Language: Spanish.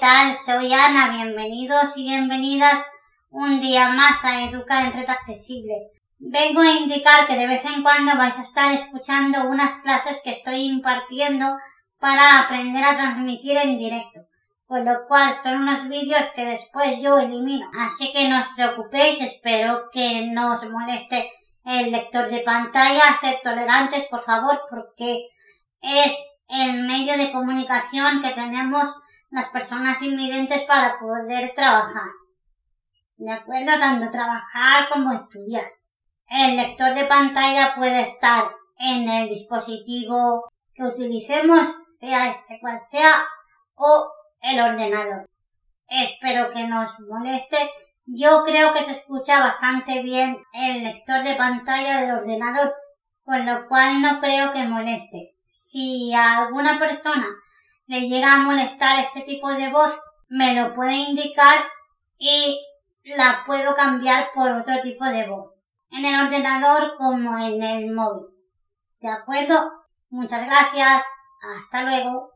tal? Soy Ana, bienvenidos y bienvenidas un día más a Educar en Red Accesible. Vengo a indicar que de vez en cuando vais a estar escuchando unas clases que estoy impartiendo para aprender a transmitir en directo, con lo cual son unos vídeos que después yo elimino. Así que no os preocupéis, espero que no os moleste el lector de pantalla, sed tolerantes por favor, porque es el medio de comunicación que tenemos las personas invidentes para poder trabajar. ¿De acuerdo? Tanto trabajar como estudiar. El lector de pantalla puede estar en el dispositivo que utilicemos, sea este cual sea, o el ordenador. Espero que no os moleste. Yo creo que se escucha bastante bien el lector de pantalla del ordenador, con lo cual no creo que moleste. Si a alguna persona le llega a molestar este tipo de voz, me lo puede indicar y la puedo cambiar por otro tipo de voz. En el ordenador como en el móvil. ¿De acuerdo? Muchas gracias. Hasta luego.